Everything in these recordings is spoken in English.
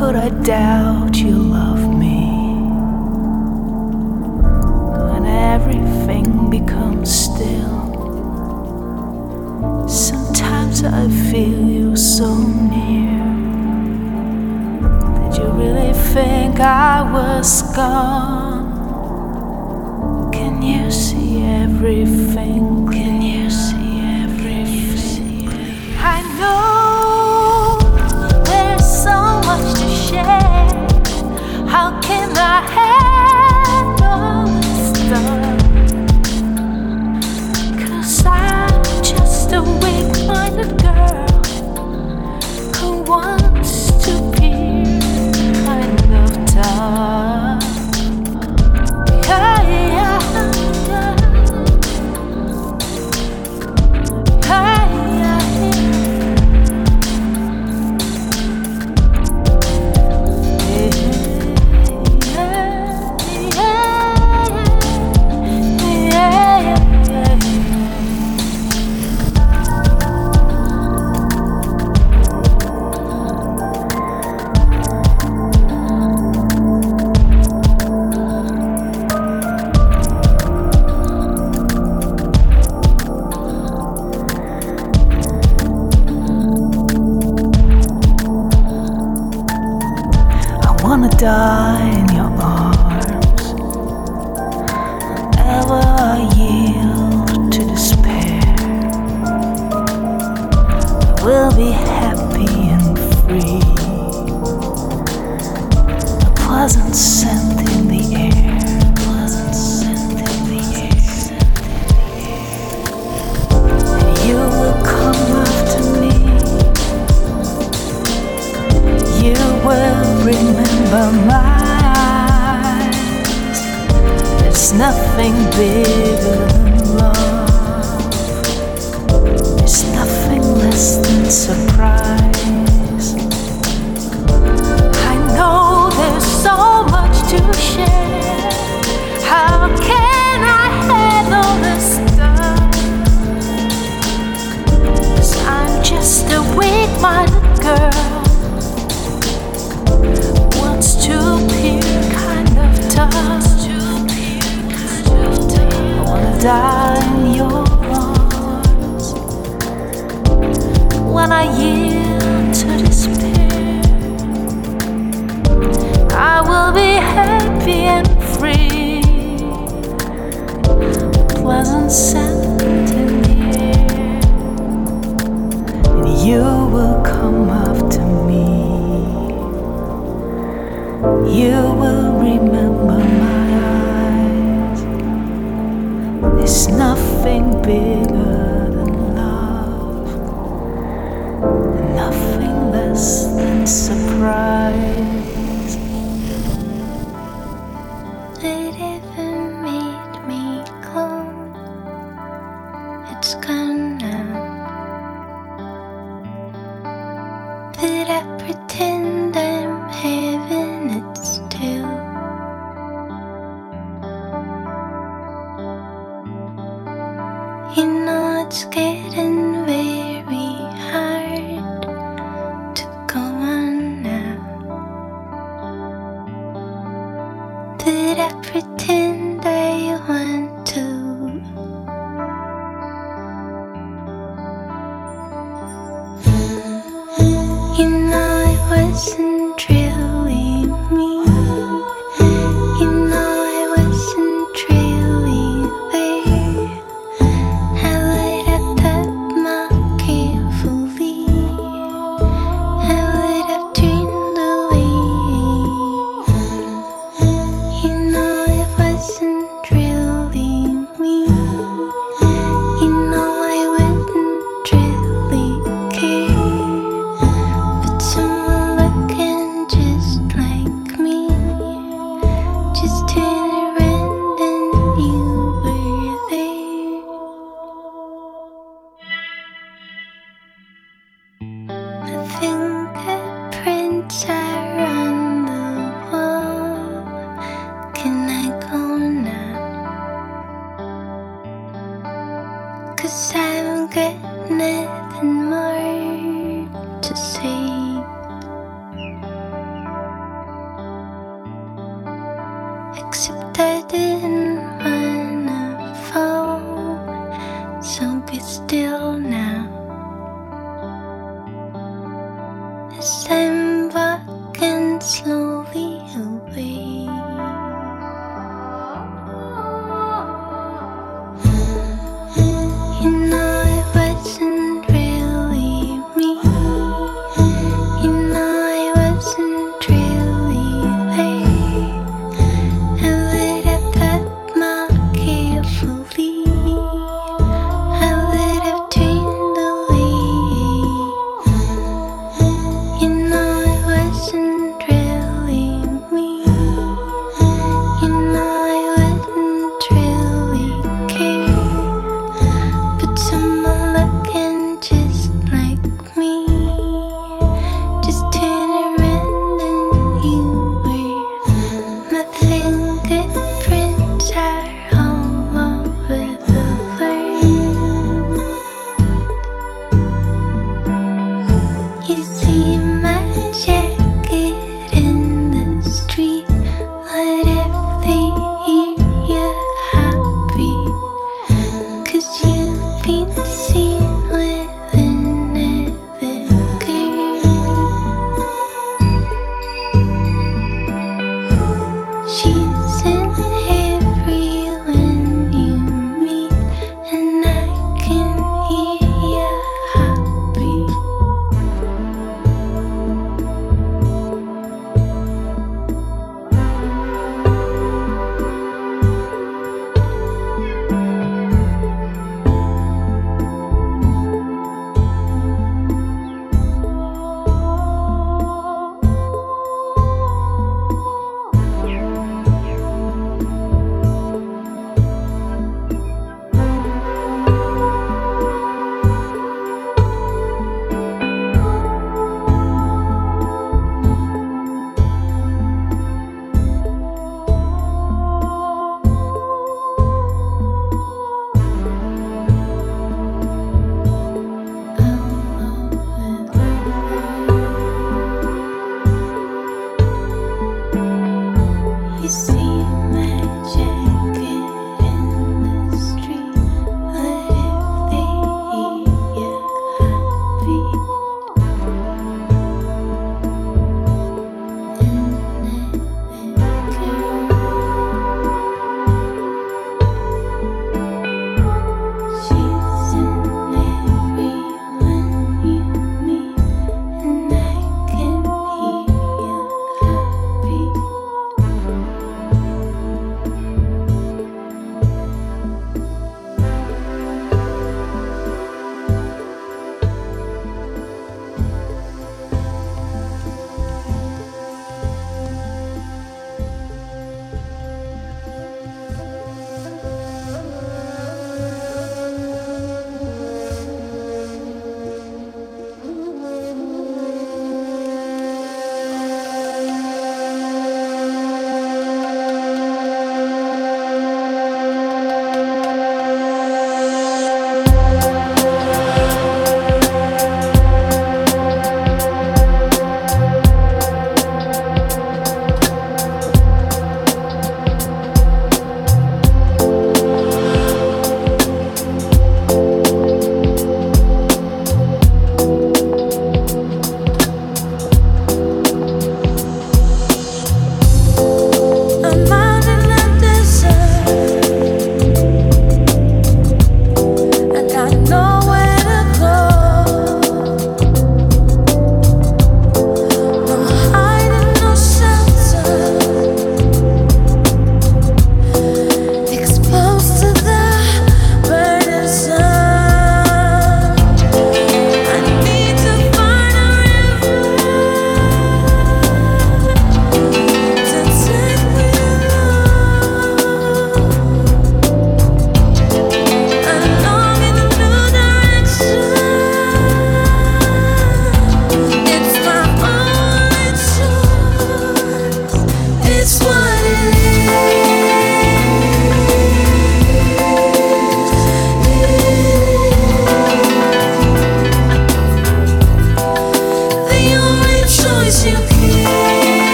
could I doubt you love me? When everything becomes still, sometimes I feel you so near. Did you really think I was gone? Can you see everything? share. How can I help?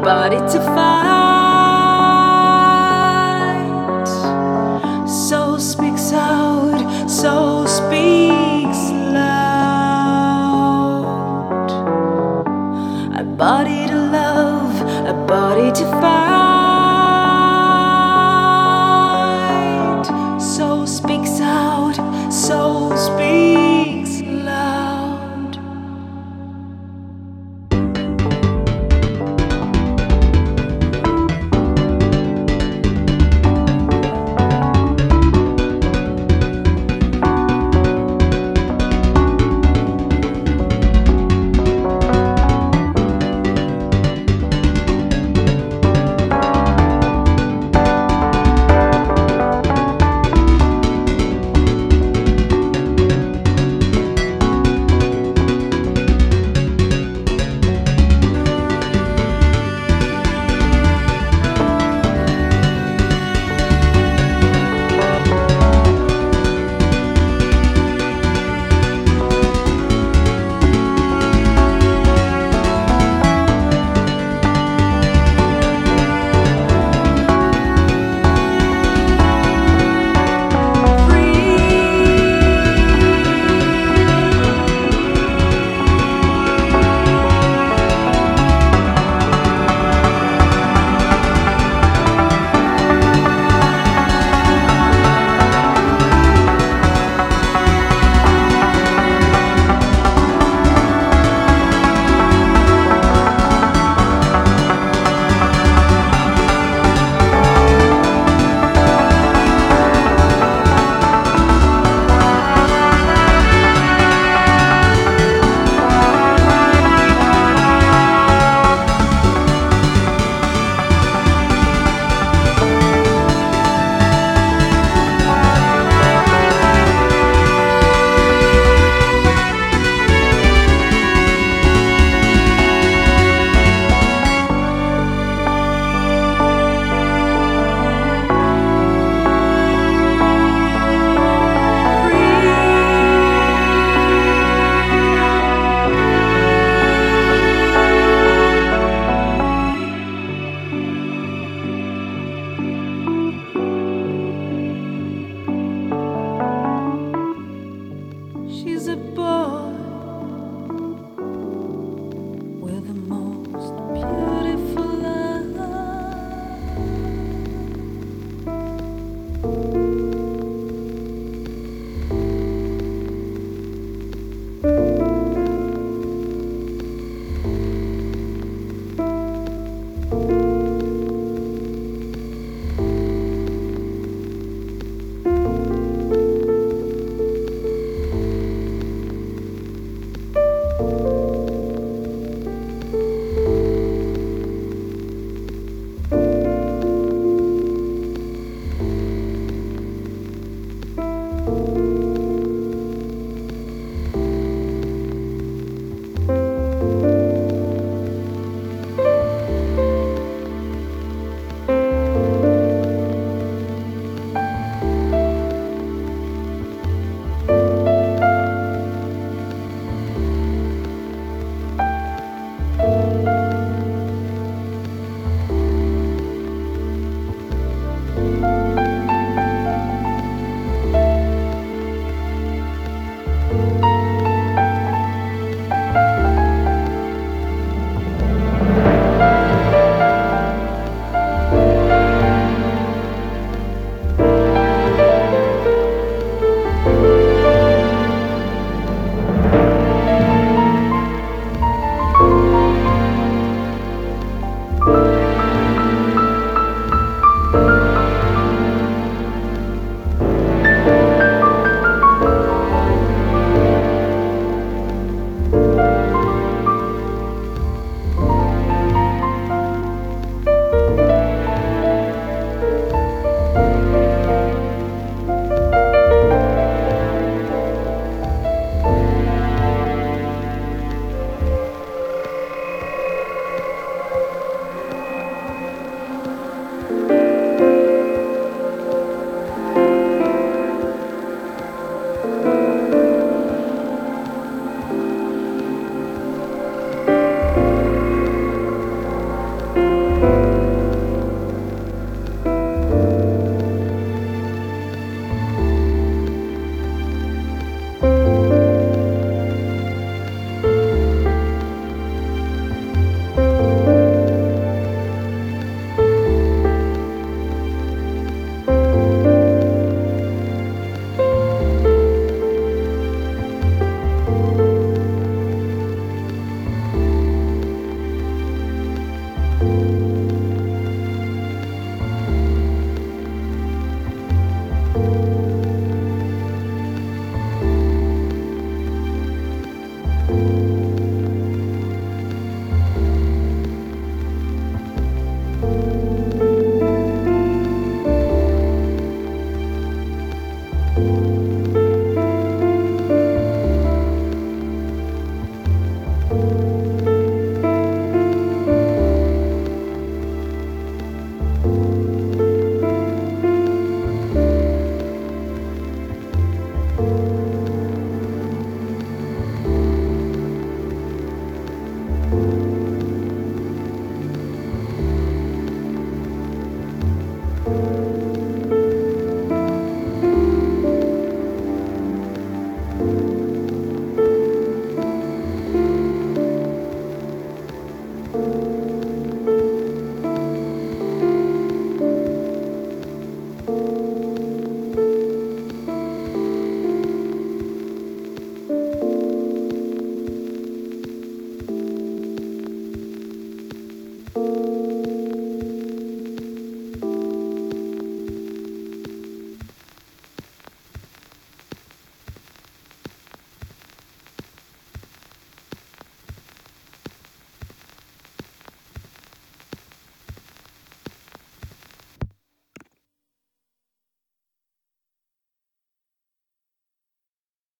nobody to find.